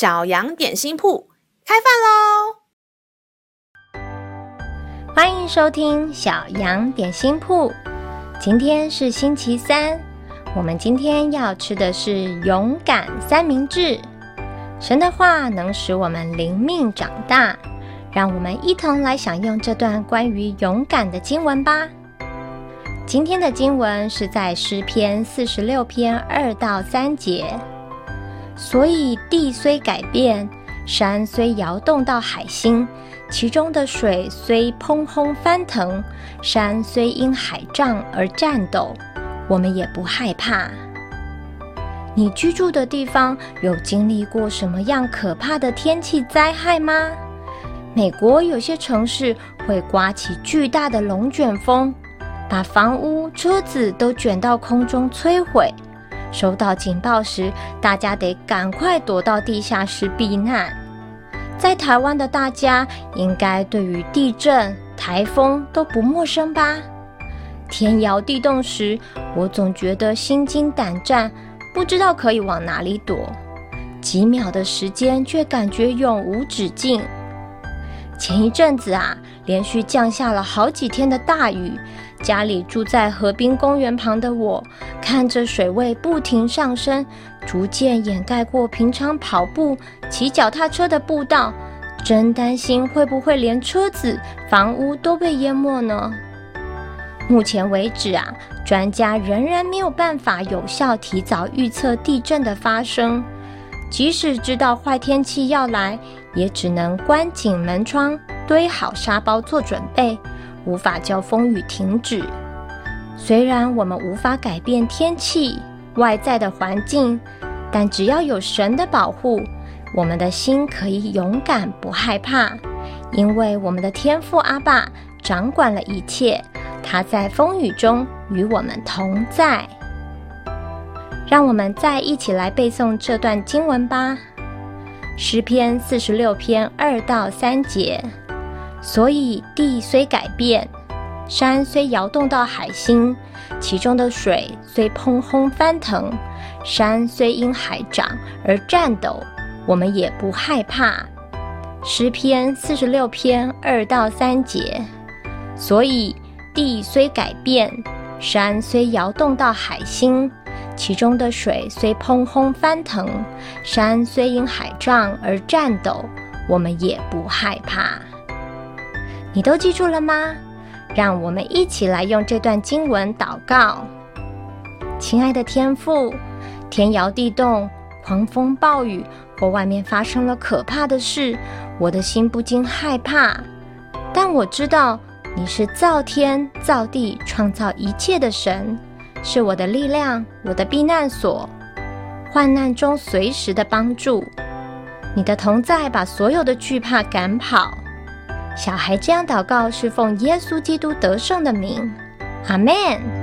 小羊点心铺开饭喽！欢迎收听小羊点心铺。今天是星期三，我们今天要吃的是勇敢三明治。神的话能使我们灵命长大，让我们一同来享用这段关于勇敢的经文吧。今天的经文是在诗篇四十六篇二到三节。所以地虽改变，山虽摇动到海心，其中的水虽砰轰翻腾，山虽因海涨而颤抖，我们也不害怕。你居住的地方有经历过什么样可怕的天气灾害吗？美国有些城市会刮起巨大的龙卷风。把房屋、车子都卷到空中摧毁。收到警报时，大家得赶快躲到地下室避难。在台湾的大家，应该对于地震、台风都不陌生吧？天摇地动时，我总觉得心惊胆战，不知道可以往哪里躲。几秒的时间，却感觉永无止境。前一阵子啊，连续降下了好几天的大雨。家里住在河滨公园旁的我，看着水位不停上升，逐渐掩盖过平常跑步、骑脚踏车的步道，真担心会不会连车子、房屋都被淹没呢？目前为止啊，专家仍然没有办法有效提早预测地震的发生，即使知道坏天气要来，也只能关紧门窗，堆好沙包做准备。无法叫风雨停止。虽然我们无法改变天气外在的环境，但只要有神的保护，我们的心可以勇敢不害怕，因为我们的天父阿爸掌管了一切，他在风雨中与我们同在。让我们再一起来背诵这段经文吧，《诗篇》四十六篇二到三节。所以地虽改变，山虽摇动到海心，其中的水虽砰轰翻腾，山虽因海涨而颤抖，我们也不害怕。诗篇四十六篇二到三节。所以地虽改变，山虽摇动到海心，其中的水虽砰轰翻腾，山虽因海涨而颤抖，我们也不害怕。你都记住了吗？让我们一起来用这段经文祷告。亲爱的天父，天摇地动、狂风暴雨，或外面发生了可怕的事，我的心不禁害怕。但我知道你是造天造地、创造一切的神，是我的力量，我的避难所，患难中随时的帮助。你的同在把所有的惧怕赶跑。小孩这样祷告，是奉耶稣基督得胜的名，阿门。